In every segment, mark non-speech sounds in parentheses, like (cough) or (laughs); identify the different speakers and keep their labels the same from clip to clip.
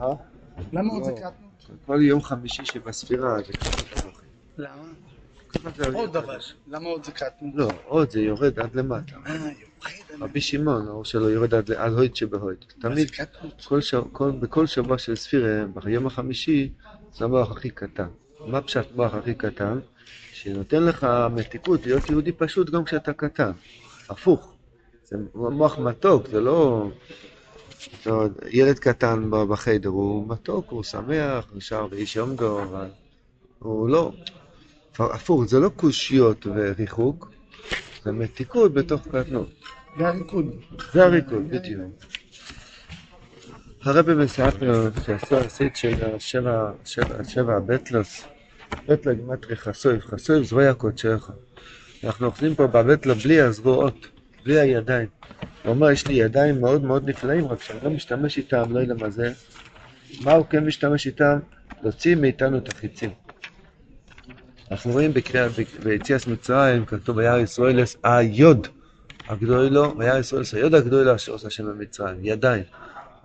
Speaker 1: אה?
Speaker 2: למה עוד
Speaker 1: לא.
Speaker 2: קטנות?
Speaker 1: כל יום חמישי שבספירה זה ככה.
Speaker 2: למה? עוד אבל. למה עוד זה קטנות?
Speaker 1: לא, עוד זה יורד עד למטה.
Speaker 2: אה.
Speaker 1: רבי שמעון, האור שלו יורד עד הויד שבהויד. תמיד, בכל שבוע של ספירה, ביום החמישי, זה המוח הכי קטן. מה פשט מוח הכי קטן? שנותן לך מתיקות להיות יהודי פשוט גם כשאתה קטן. הפוך. זה מוח מתוק, זה לא... יודע, ילד קטן בחדר, הוא מתוק, הוא שמח, נשאר באיש יום דור, אבל הוא לא... הפוך, זה לא קושיות וריחוק, זה מתיקות בתוך קטנות.
Speaker 2: זה הריקוד.
Speaker 1: זה הריקוד, בדיוק. הרבי מספר שעשו הסית של שבע, הבטלוס, בטלה גימטרי חסויב, חסויב זרוע קודשך. אנחנו אוכלים פה בבטלה בלי הזרועות, בלי הידיים. הוא אומר, יש לי ידיים מאוד מאוד נפלאים, רק שאני לא משתמש איתם, לא יודע מה זה. מה הוא כן משתמש איתם? להוציא מאיתנו את החיצים. אנחנו רואים ביציאת מצרים, כתוב ביער ישראלס, היוד. הגדולו, והיה ישראל היוד הגדולו אשר עושה השם במצרים, ידיים.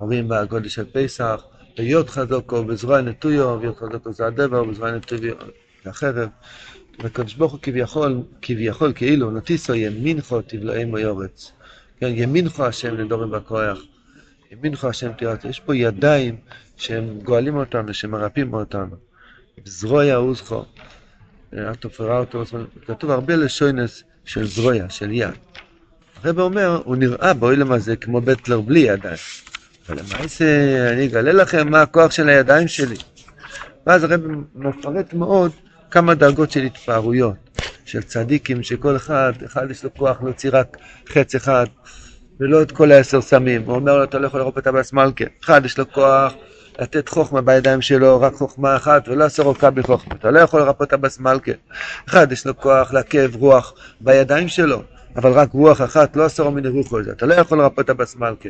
Speaker 1: אומרים בגודל של פסח, ויוד חזוקו, בזרוע נטויו, ויוד חזוקו זה הדבר, ובזרוע נטויו זה החרב. וקדוש ברוך הוא כביכול, כביכול כאילו, נטיסו ימינכו תבלעמו יורץ. כן, ימינכו השם לדורים בכוח. ימינכו השם תראה, יש פה ידיים שהם גואלים אותנו, שמרפאים אותנו. זרוע עוזכו. תופרה אותו, כתוב הרבה לשונס של זרוע, של יד. הרב אומר, הוא נראה באוילם הזה כמו בטלר בלי ידיים. אבל למעשה, אני אגלה לכם מה הכוח של הידיים שלי. ואז הרב מפרט מאוד כמה דרגות של התפארויות, של צדיקים, שכל אחד, אחד יש לו כוח להוציא רק חץ אחד, ולא את כל העשר סמים. הוא אומר לו, אתה לא יכול לראות את הבס מלכה. אחד יש לו כוח לתת חוכמה בידיים שלו, רק חוכמה אחת, ולא עשר רוקה בלי חוכמה. אתה לא יכול לרפות את הבס מלכה. אחד יש לו כוח לעכב רוח בידיים שלו. אבל רק רוח אחת, לא עשור מיני רוחו, אתה לא יכול לרפות את הבס מלכה.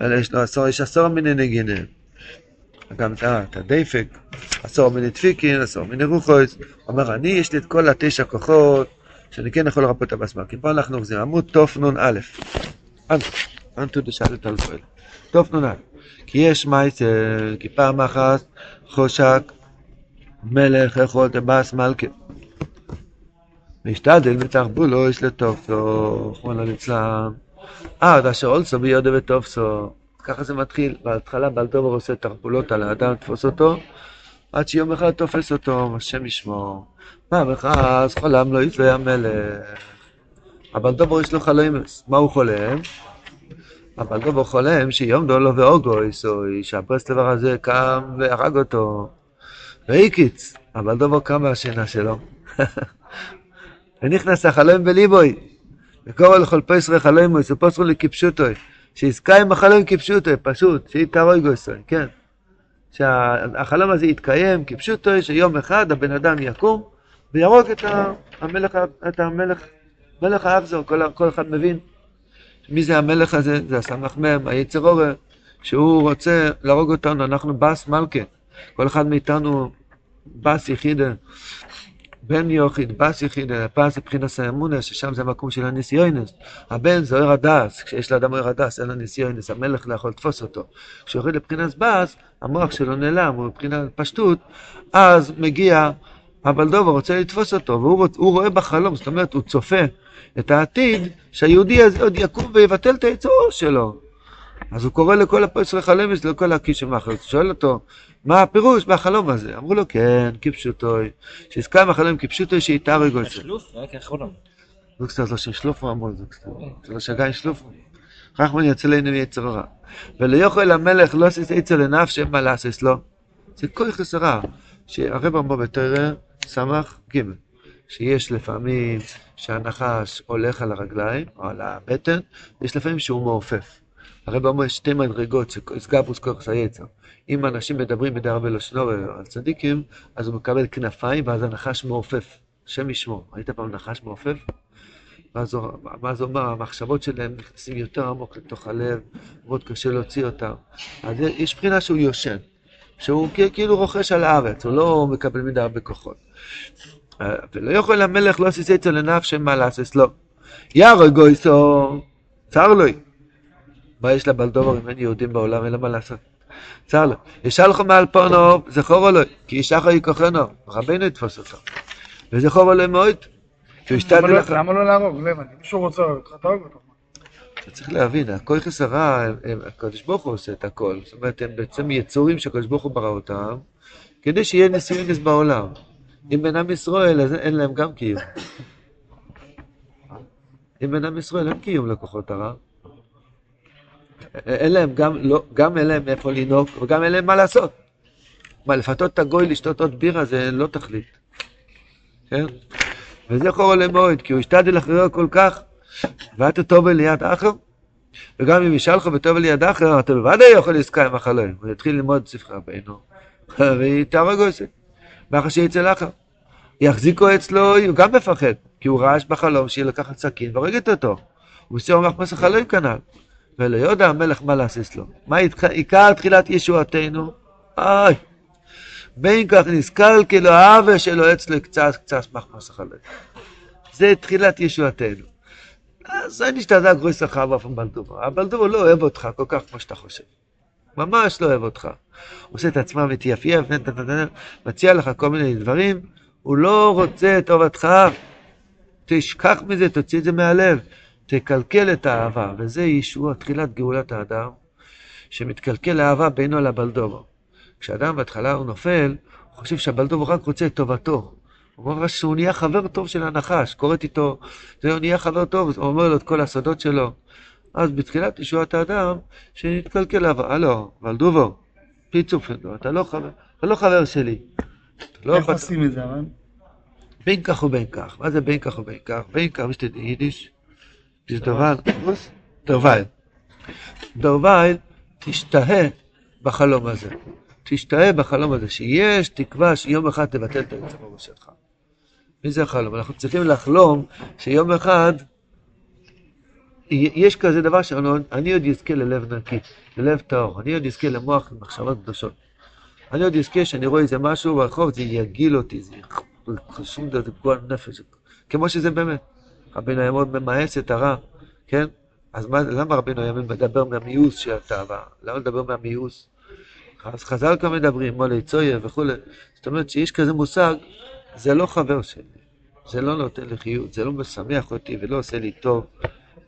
Speaker 1: אלא יש לו עשור, יש עשור מיני נגינים. גם את הדפק, עשור מיני דפיקין, עשור מיני רוחויס. אומר, אני, יש לי את כל התשע כוחות, שאני כן יכול לרפות את הבס מלכה. פה אנחנו אוחזים, עמוד תנ"א. אנטו, דשאלת על פועל. תנ"א. כי יש מייסר, כי פעם אחת חושק מלך יכול דבס מלכה. משתדל בתחבולו יש לטופסו, רחמנא ליצלן. עד אשר אולסו ביודו וטופסו. ככה זה מתחיל, בהתחלה בלדובר עושה תחבולות על האדם, לתפוס אותו, עד שיום אחד תופס אותו, השם ישמור. פעם אחת חולם לו יפלא המלך. הבלדובר יש לו חלומס, מה הוא חולם? הבלדובר חולם שיום דולו ואוגו יסוי, שהברסלבר הזה קם והרג אותו. והיקיץ, הבלדובר קם מהשינה שלו. (laughs) ונכנס החלום בליבוי. וקורא לכל פסרי חלומוי, סופוסרו לכיפשוטוי. שיזכה עם החלום כיפשוטוי, פשוט, שיתרוי גוסוי, כן. שהחלום הזה יתקיים כיפשוטוי, שיום אחד הבן אדם יקום ויהרוג את המלך, את המלך, מלך האבזור, כל, כל אחד מבין. מי זה המלך הזה? זה הסמ"ך מ', היצר אורר, שהוא רוצה להרוג אותנו, אנחנו בס מלכה. כל אחד מאיתנו בס יחידה. בן יוחיד, בס יחיד, פס מבחינת האמונה, ששם זה המקום של הניסיונס. הבן זה אור הדס, כשיש לאדם אור הדס, אין לו ניסיונס, המלך לא יכול לתפוס אותו. כשהוא יורד לבחינת בס, המוח שלו נעלם, הוא מבחינת פשטות, אז מגיע הבלדובר רוצה לתפוס אותו, והוא רוצ, רואה בחלום, זאת אומרת, הוא צופה את העתיד, שהיהודי הזה עוד יקום ויבטל את היצור שלו. אז הוא קורא לכל הפסרי חלומס, לכל הקישם האחר, שואל אותו, מה הפירוש בחלום הזה? אמרו לו, כן, כפשוטוי, שהזכר בחלום כפשוטוי שיתהרג אותו.
Speaker 3: שלוף, רק.
Speaker 1: זוקסטר לא של שלופו אמרו זוקסטר, זה לא שגיא שלופו. רחמן יוצא לנו מיצר הרע. ולא יכול המלך לא עשית עצר לנפשם מה לעשת לו. זה כל חסרה. שהרב אמרו בתרא סמך ג' שיש לפעמים שהנחש הולך על הרגליים או על הבטן, יש לפעמים שהוא מעופף. הרב אומר שתי מדרגות שסגבוס כוח היצר. אם אנשים מדברים בדי הרבה לשנור על צדיקים, אז הוא מקבל כנפיים ואז הנחש מעופף. השם ישמור. ראית פעם נחש מעופף? ואז הוא, אומר, המחשבות שלהם נכנסים יותר עמוק לתוך הלב, מאוד קשה להוציא אותם. אז יש בחינה שהוא יושן, שהוא כאילו רוכש על הארץ, הוא לא מקבל מדי הרבה כוחות. ולא יכול המלך לא עשיסי אצל לנפשם מה לעשות לו. יארו גויסו, צר לו. מה יש לבלדובר אם אין יהודים בעולם, אין לה מה לעשות. צר לו. ישלחו מעל פונו, זכור לו, כי ישחר יכוחנו, רבנו יתפוס אותו. וזכור לו מאוד, כי הוא
Speaker 2: למה לא-
Speaker 1: לך.
Speaker 2: למה לא להרוג? לא. מישהו רוצה להרוג אותך, תהרוג אותו.
Speaker 1: אתה צריך להבין, הכויכס הרע, הם- הם- הקדוש ברוך הוא עושה את הכל. זאת אומרת, הם בעצם יצורים שהקדוש ברוך הוא ברא אותם, כדי שיהיה ניסיונס בעולם. אם אין עם ישראל, אז אין להם גם קיום. אם אין עם ישראל, אין קיום לכוחות הרע. אין להם גם, לא, גם אין להם איפה לנהוג, וגם אין להם מה לעשות. מה, לפתות את הגוי לשתות עוד בירה זה לא תכלית. כן? וזה חור למועד, כי הוא השתדל אחריו כל כך, ואתה טוב ליד אחר, וגם אם ישאל לך וטוב ליד אחר, אתה בוודאי יכול לזכה עם החלום. הוא יתחיל ללמוד ספרי רבינו, (laughs) ויתהרג עושה. ואחר שיצא לאחר. יחזיקו אצלו, הוא גם מפחד, כי הוא רעש בחלום שהיא לקחת סכין והורגת אותו. הוא מסיר מחמס החלום כנ"ל. ולא יודע המלך מה לעשות לו. מה עיקר- תחילת ישועתנו? אוי. בין כך נזכר כאילו העוול שלו אצלו קצת קצת מחמס החלום. זה תחילת ישועתנו. אז אני אשתדל גרויס לך באופן בלדובר. הבלדובר לא אוהב אותך כל כך כמו שאתה חושב. ממש לא אוהב אותך. הוא עושה את עצמו מתייפייף, מציע לך כל מיני דברים, הוא לא רוצה את טובתך. תשכח מזה, תוציא את זה מהלב. תקלקל את האהבה, וזה ישוע, תחילת גאולת האדם, שמתקלקל האהבה בינו לבלדובר. כשאדם בהתחלה הוא נופל, הוא חושב שהבלדובר רק רוצה את טובתו. הוא אומר שהוא נהיה חבר טוב של הנחש, קוראת איתו, זה הוא נהיה חבר טוב, הוא אומר לו את כל הסודות שלו. אז בתחילת ישועת האדם, שנתקלקל אהבה, הלו, ולדובר, פיצופנדו, אתה לא חבר, אתה לא חבר שלי. לא
Speaker 2: איך עושים את זה, אבל?
Speaker 1: בין כך ובין כך. מה זה בין כך ובין כך? בין כך, ihr יידיש? זה was? דרווייל. דרווייל, תשתהה בחלום הזה. תשתהה בחלום הזה, שיש תקווה שיום אחד תבטל את בראש שלך. מי זה החלום? אנחנו צריכים לחלום שיום אחד יש כזה דבר שאני עוד אזכה ללב נקי, ללב טהור, אני עוד אזכה למוח עם מחשבות קדושות. אני עוד אזכה שאני רואה איזה משהו ברחוב, זה יגיל אותי, זה חשוב, זה גועל נפש, כמו שזה באמת. רבינו היה מאוד ממאס את הרע, כן? אז מה, למה רבינו היה מדבר מהמיאוס של התאווה? למה לדבר מהמיאוס? אז חז"ל כאן מדברים, מולי צויה וכולי. זאת אומרת שיש כזה מושג, זה לא חבר שלי, זה לא נותן לי חיות, זה לא משמח אותי ולא עושה לי טוב.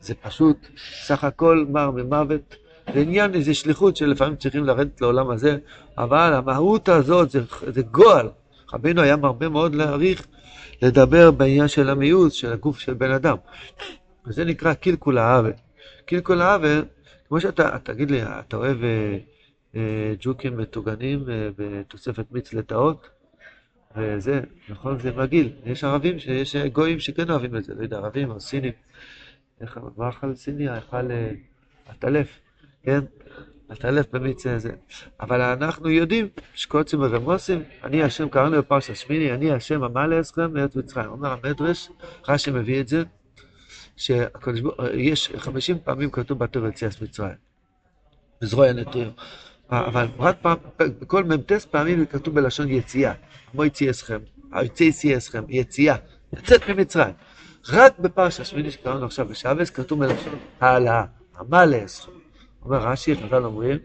Speaker 1: זה פשוט סך הכל מר ממוות. זה עניין, איזה שליחות שלפעמים צריכים לרדת לעולם הזה, אבל המהות הזאת זה, זה גועל. רבינו היה מרבה מאוד להעריך, לדבר בעניין של המיעוט, של הגוף של בן אדם. וזה נקרא קלקול העוול. קלקול העוול, כמו שאתה, תגיד לי, אתה אוהב אה, אה, ג'וקים מטוגנים אה, בתוספת מיץ לטאות? וזה, נכון, זה מגעיל. יש ערבים, יש אה, גויים שכן אוהבים את זה, לא יודע, ערבים או סינים. איך, מה אכל סיני? אכל אה, עטלף, כן? עטלף במיץ זה. אבל אנחנו יודעים, שקוצים ורמוסים, אני השם, קראנו בפרשת שמיני, אני השם עמל אסכם מארץ מצרים. אומר המדרש, רש"י מביא את זה, שהקדוש ברוך יש חמישים פעמים כתוב בתור יציאת מצרים. בזרוע הנטויר. אבל רק פעם, בכל מ"ט פעמים כתוב בלשון יציאה. כמו יציא אסכם, היוצא יציא אסכם, יציאה, יוצאת ממצרים. רק בפרשה שמיני שקראנו עכשיו בשבס כתוב בלשון העלאה, עמל אסכם. אומר רש"י, חז"ל אומרים,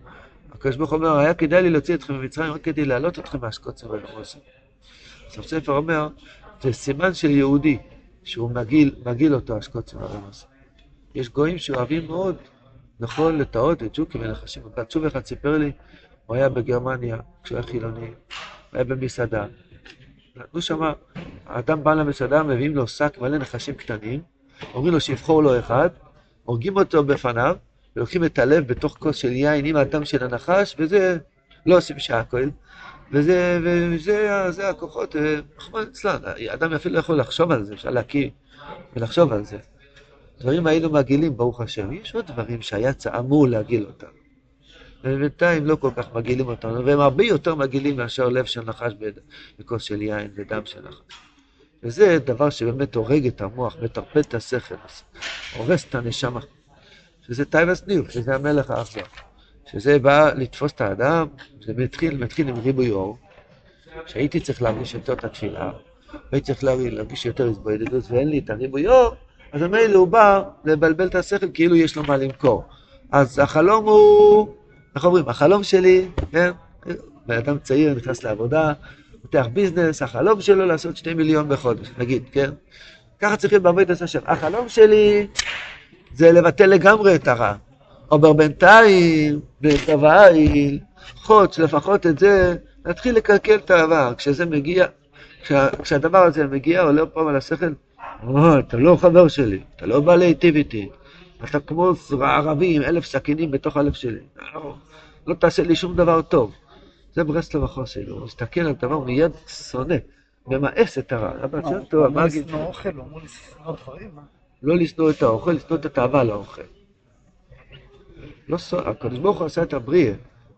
Speaker 1: הקדוש ברוך אומר, היה כדאי לי להוציא אתכם ממצרים רק כדי להעלות אתכם מהשקוצים והגמוסים. סוף ספר אומר, זה סימן של יהודי, שהוא מגעיל, מגעיל אותו השקוצים והגמוסים. יש גויים שאוהבים מאוד לאכול לטאות וג'וקים ונחשים. עצוב אחד סיפר לי, הוא היה בגרמניה, כשהוא היה חילוני, הוא היה במסעדה. נתנו שמה, האדם בא למסעדה, מביאים לו שק מלא נחשים קטנים, אומרים לו שיבחור לו אחד, הורגים אותו בפניו, ולוקחים את הלב בתוך כוס של יין עם הדם של הנחש, וזה לא עושים כהן. וזה, וזה זה הכוחות, אה, רחמנא ליצלן, אדם אפילו לא יכול לחשוב על זה, אפשר להקיא מלחשוב על זה. דברים האלו מגעילים, ברוך השם. יש עוד דברים שהיה אמור להגעיל אותם. ובינתיים לא כל כך מגעילים אותנו, והם הרבה יותר מגעילים מאשר לב של נחש בכוס של יין ודם של נחש. וזה דבר שבאמת הורג את המוח, מטרפד את השכל, הורס את הנשמה. שזה תאוות ניאוף, שזה המלך האכזר. שזה בא לתפוס את האדם, זה מתחיל, מתחיל עם ריבוי אור, שהייתי צריך להרגיש יותר את התפילה, והייתי צריך להרגיש, יותר התבודדות, ואין לי את הריבוי אור, אז המילא הוא בא לבלבל את השכל כאילו יש לו מה למכור. אז החלום הוא איך אומרים, החלום שלי, כן, בן אדם צעיר נכנס לעבודה, פותח ביזנס, החלום שלו לעשות שתי מיליון בחודש, נגיד, כן? ככה צריכים בעבודת השם. החלום שלי זה לבטל לגמרי את הרע. אומר בינתיים, בקוואי, חודש, לפחות את זה, להתחיל לקלקל את העבר. כשזה מגיע, כשה, כשהדבר הזה מגיע, עולה פעם על השכל, או, אתה לא חבר שלי, אתה לא בא להיטיב איתי, אתה כמו ערבי עם אלף סכינים בתוך הלב שלי. לא, לא תעשה לי שום דבר טוב. זה ברסלב החוסן, הוא מסתכל על דבר, מיד שונא, ממאס את הרע.
Speaker 2: הוא אמור לשנוא אוכל, הוא אמור לשנוא דברים, מה?
Speaker 1: לא לשנוא את האוכל, לשנוא את התאווה לאוכל. לא הקדוש ברוך הוא עשה את הבריאה,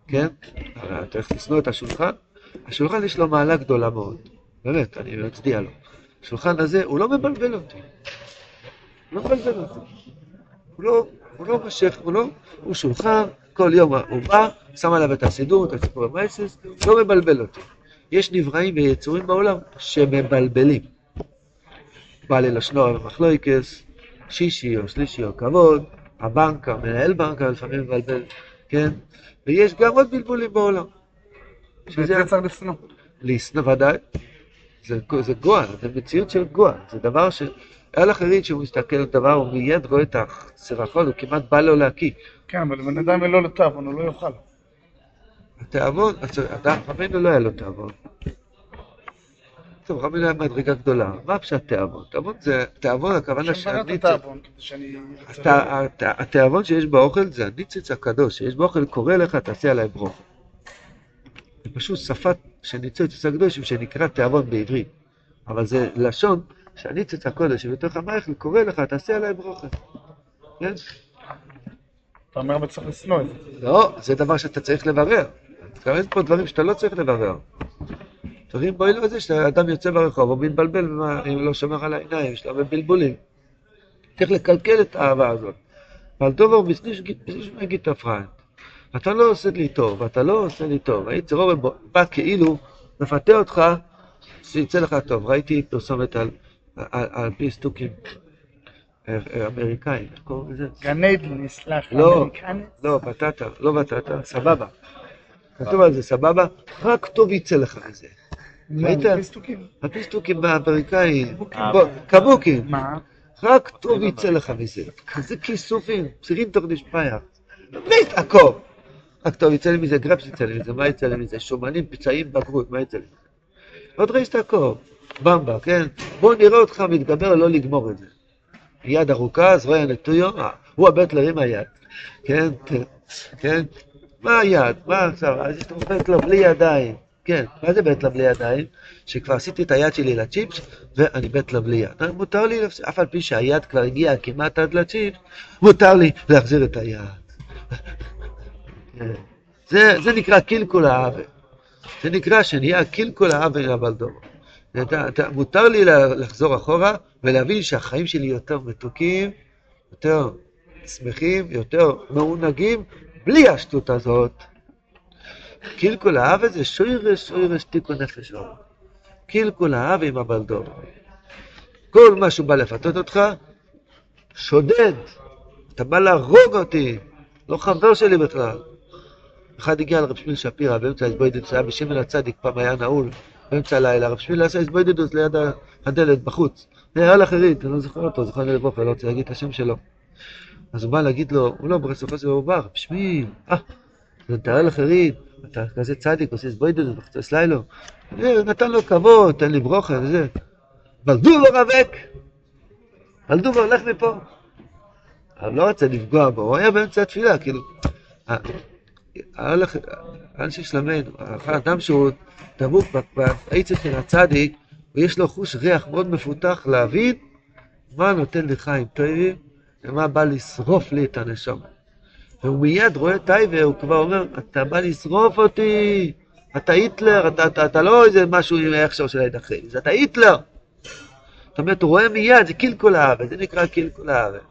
Speaker 1: כן? אתה צריך לשנוא את השולחן, השולחן יש לו מעלה גדולה מאוד, באמת, אני מצדיע לו. השולחן הזה, הוא לא מבלבל אותי. לא מבלבל אותי. הוא לא, הוא לא משך, הוא לא, הוא שולחן, כל יום הוא בא, שם עליו את הסידור, את הסיפור המייסס, לא מבלבל אותי. יש נבראים ויצורים בעולם שמבלבלים. בעלי לשנוע ומחלויקס, שישי או שלישי או כבוד, הבנקה, מנהל בנקה לפעמים מבלבל, כן? ויש גם עוד בלבולים בעולם.
Speaker 2: שזה צריך לשנוא.
Speaker 1: לשנוא, ודאי. זה, זה גועל, זה מציאות של גועל, זה דבר ש... היה אחרים שהוא מסתכל על דבר, הוא מיד רואה את הסירחון, הוא כמעט בא לו להקיא.
Speaker 2: כן, אבל בן אדם אין לו לתאבון, הוא לא יאכל.
Speaker 1: התיאבון, אדם רבינו לא היה לו תיאבון. טוב, רבינו היה מדרגה גדולה. מה פשוט תיאבון? תיאבון זה, תיאבון הכוונה
Speaker 2: שהניצוץ...
Speaker 1: התיאבון שיש באוכל זה הניציץ הקדוש, שיש באוכל קורא לך, תעשה עליי ברוך. זה פשוט שפת של ניציץ הקדוש שנקרא תיאבון בעברית. אבל זה לשון שהניציץ הקודש שבתוך המערכת קורא לך, תעשה עליי ברוכה. כן?
Speaker 2: אתה אומר אבל צריך לשנוא את זה.
Speaker 1: לא, זה דבר שאתה צריך לברר. מתכוון פה דברים שאתה לא צריך לברר. דברים בואי לזה שאדם יוצא ברחוב, הוא מתבלבל, אם לא שומר על העיניים, יש לו הרבה בלבולים. צריך לקלקל את האהבה הזאת. אבל דובר בסניש מגיד תפרעת. אתה לא עושה לי טוב, אתה לא עושה לי טוב. היצר אורן בא כאילו מפתה אותך שיצא לך טוב. ראיתי פרסומת על, על, על פיסטוקים אמריקאים, איך קוראים לזה?
Speaker 2: גן עדן, נסלח,
Speaker 1: לא,
Speaker 2: אמריקני.
Speaker 1: לא, בטטה, לא בטטה, סבבה. כתוב על זה סבבה, רק טוב יצא לך מזה.
Speaker 2: מה,
Speaker 1: ראית?
Speaker 2: פיסטוקים?
Speaker 1: הפיסטוקים האמריקאים, בוא, קבוקים,
Speaker 2: מה?
Speaker 1: רק טוב יצא לך מזה. כזה כיסופים, פסירים תוך דשפיא. מת הכל. רק טוב יצא לי מזה, גרפס יצא לי מזה, מה יצא לי מזה? שומנים, פצעים, בגרות, מה יצא לי מזה? עוד ראית הכל. במבה, כן? בוא נראה אותך מתגבר לא לגמור את זה. יד ארוכה, זרוע נטויו, אה, הוא הבטלר עם היד, כן, כן, מה היד, מה עכשיו, אז יש לנו בטלר בלי ידיים, כן, מה זה בטלר בלי ידיים? שכבר עשיתי את היד שלי לצ'יפס, ואני בטלר בלי יד. אה, מותר לי, אף על פי שהיד כבר הגיעה כמעט עד לצ'יפס, מותר לי להחזיר את היד. כן. זה, זה נקרא קלקול העוול. זה נקרא שנהיה קלקול העוול הבלדור. אתה, אתה, מותר לי לחזור אחורה ולהבין שהחיים שלי יותר מתוקים, יותר שמחים, יותר מעונגים, בלי השטות הזאת. קלקול האב זה שוירש שוירש תיקון נפש אור. קלקול האב עם הבלדור. כל מה שהוא בא לפתות אותך, שודד. אתה בא להרוג אותי, לא חבר שלי בכלל. אחד הגיע לרב שמיל שפירא באמצע ההתבודדות, היה בשמן הצדיק, פעם היה נעול, באמצע הלילה, רב שמיל עשה התבודדות ליד הדלת בחוץ. נראה לאחרית, אני לא זוכר אותו, זוכר לי לבוכה, לא רוצה להגיד את השם שלו. אז הוא בא להגיד לו, הוא לא ברסוף הזה, הוא בא, רב שמיל, אה, זה תאר לאחרית, אתה כזה צדיק, עושה התבודדות, בחצות לילו. נתן לו כבוד, תן לי ברוכה וזה. בלדובר רווק! בלדובר, לך מפה. אבל לא רצה לפגוע בו, הוא היה באמצע התפילה, כאילו. האנשי שלמד, האדם שהוא דבוק בעצם של הצדיק, ויש לו חוש ריח מאוד מפותח להבין מה נותן לי חיים טובים ומה בא לשרוף לי את הנשמה. והוא מיד רואה טייבר, הוא כבר אומר, אתה בא לשרוף אותי, אתה היטלר, אתה, אתה, אתה לא איזה משהו עם ההכשר של העד אחרי, זה אתה היטלר. זאת אומרת, הוא רואה מיד, זה קלקול הארץ, זה נקרא קלקול הארץ.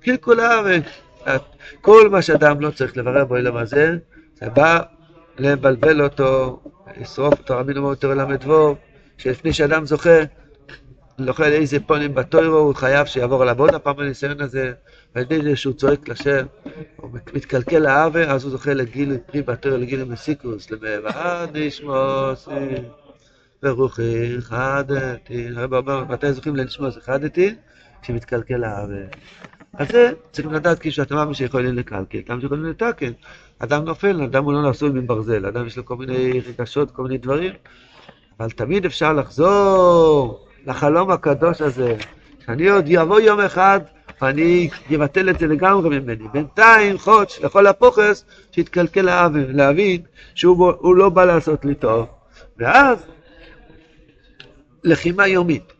Speaker 1: קלקול הארץ, כל מה שאדם לא צריך לברר בו אלא זה, זה בא לבלבל אותו, לשרוף אותו, רבינו אומר יותר ל"ו, שלפני שאדם זוכה, לאכול איזה פונים בתוירו, הוא חייב שיעבור עליו עוד הפעם הניסיון הזה, ועל ידי זה שהוא צועק לשם, הוא מתקלקל לאווה, אז הוא זוכה לגילוי פרי בתוירו, לגילוי מסיקוס, למעבר נשמוסי, ורוחי חדתי. מתי זוכים לנשמוס חדתי? כשמתקלקל לאווה. אז זה צריכים לדעת כאילו שאתם מאמין שיכולים לקלקל, אדם שיכולים לתקן. אדם נופל, אדם הוא לא נשוי מברזל, אדם יש לו כל מיני רגשות, כל מיני דברים, אבל תמיד אפשר לחזור לחלום הקדוש הזה, שאני עוד יבוא יום אחד ואני אבטל את זה לגמרי ממני. בינתיים חודש לכל הפוכס שיתקלקל העוול, להבין שהוא הוא לא בא לעשות לי טוב. ואז לחימה יומית.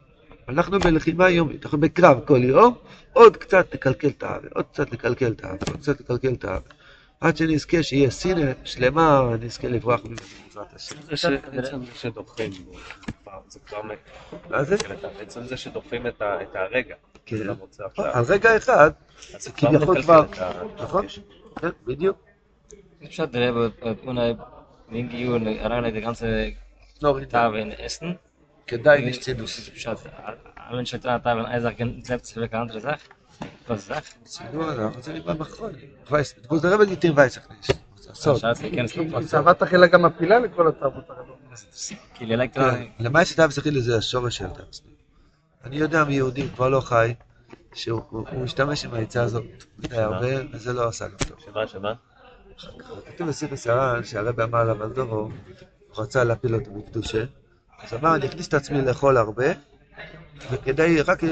Speaker 1: אנחנו בלחימה יומית, אנחנו בקרב כל יום, עוד קצת לקלקל את העוול, עוד קצת לקלקל את העוול, עוד קצת לקלקל את העוול. עד שנזכה שיהיה סינה שלמה ונזכה לברוח ממנו בעזרת השם.
Speaker 3: זה שדוחים
Speaker 1: אז
Speaker 3: בעצם זה שדוחים את הרגע.
Speaker 1: כן, על רגע אחד,
Speaker 3: זה
Speaker 1: כביכול כבר, נכון? כן, בדיוק.
Speaker 4: אפשר לראות, אולי, מין גיור, נראה לי את
Speaker 1: הגנצה,
Speaker 4: נוריתה ואין אסן.
Speaker 1: כדאי,
Speaker 4: יש צידוס. אפשר, אבן שטרה, אתה ואין אייזר, כן, זה פצפה וכאן,
Speaker 1: זה זה? רוצים לקרוא נכון. וייס,
Speaker 4: was.
Speaker 2: צוות אכילה גם מפילה לכל התרבות הרבות.
Speaker 4: כי לאלקטרה,
Speaker 1: למה שתאו שכילי זה השורש של תאו אני יודע מיהודי כבר לא חי, שהוא הוא- הוא משתמש עם העצה הזאת מדי הרבה, וזה לא עשה לו טוב.
Speaker 3: שמה, שמה?
Speaker 1: כתוב בסיפס הר"ן שהרבי אמר עליו על דורו, הוא רצה להפיל אותו בקדושה, אז אמר אני אכניס את עצמי לאכול הרבה, וכדי, רק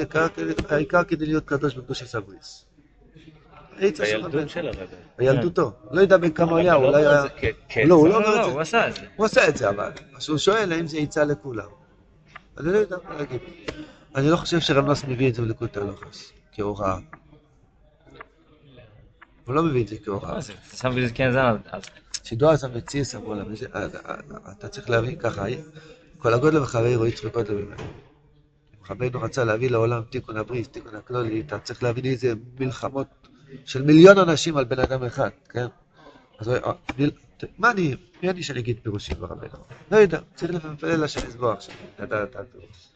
Speaker 1: העיקר כדי להיות קדוש בקדושה סבריס. העצה של
Speaker 3: הרבי.
Speaker 1: בילדותו, לא יודע בן כמה היה, אולי
Speaker 3: לא אומר
Speaker 1: היה,
Speaker 3: את זה
Speaker 1: לא, הוא
Speaker 3: כעצה.
Speaker 1: לא אומר את
Speaker 4: לא,
Speaker 1: זה.
Speaker 4: הוא עשה את זה.
Speaker 1: הוא עושה את זה אבל, אז הוא שואל האם זה עצה לכולם. אני לא יודע מה להגיד. אני לא חושב שרב נוס מביא את זה בליקוד הלוחס, כהוראה. הוא לא מביא את זה כהוראה.
Speaker 4: Das kennen sein. Also,
Speaker 1: שידוע אז אמרו "זה- אה, אה, אה, אתה צריך להבין ככה, כל הגודל וחברי רואי צחוקות ממנו. רבנו רצה להביא לעולם תיקון הבריס, תיקון הכלולי, אתה צריך להבין איזה מלחמות של מיליון אנשים על בן אדם אחד, כן? אז הוא- אה, אני- מה אני, מי אני שאני אגיד פירושים ברבנו? לא יודע, צריך לפלל השם יסבוח שם, לדעת את הפירוש.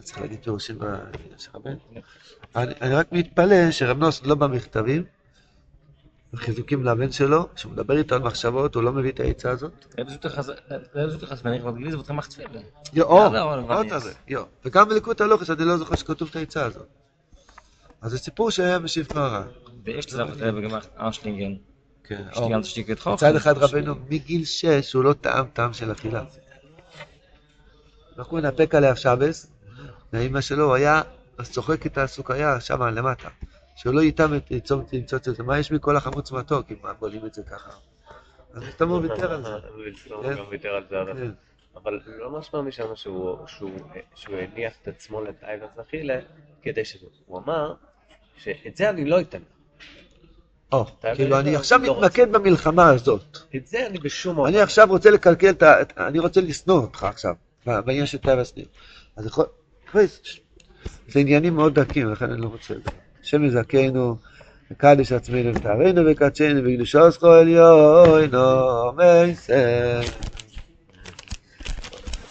Speaker 1: צריך להגיד פירושים של רבנו. אני רק מתפלא שרב נוס לא במכתבים, חיזוקים לבן שלו, כשהוא מדבר איתו על מחשבות, הוא לא מביא את העצה הזאת. וגם בליקוד הלוחס אני לא זוכר שכתוב את העצה הזאת. אז זה סיפור שהיה משיב
Speaker 4: Sache hat Rebbe gemacht, Anschlingen,
Speaker 1: כן. מצד אחד רבנו מגיל שש הוא לא טעם טעם של אכילה. אנחנו נאפק עליה שבס, ואימא שלו היה צוחק את הסוכריה שם למטה. שהוא לא ייתם את למצוץ את זה, מה יש מכל החמוץ מתוק אם בולים את זה ככה. אז סתם הוא ויתר על זה.
Speaker 3: הוא
Speaker 1: כן.
Speaker 3: גם ויתר על זה, אבל- לא משמע משם שהוא- הניח את עצמו לתאיבס אכילה כדי שזה. הוא אמר שאת זה אני לא אתן.
Speaker 1: או, כאילו
Speaker 3: לא-
Speaker 1: אני
Speaker 3: לא
Speaker 1: עכשיו. מתמקד במלחמה הזאת.
Speaker 3: את זה אני בשום אופן.
Speaker 1: אני עכשיו רוצה לקלקל את ה... אני רוצה לשנוא אותך עכשיו, בעניין של תאי הסניר. אז יכול... זה עניינים מאוד דקים, לכן אני לא רוצה זה. השם יזכנו, וקדש עצמנו ותארנו וקדשנו וקדושו זכו עליון, אמן.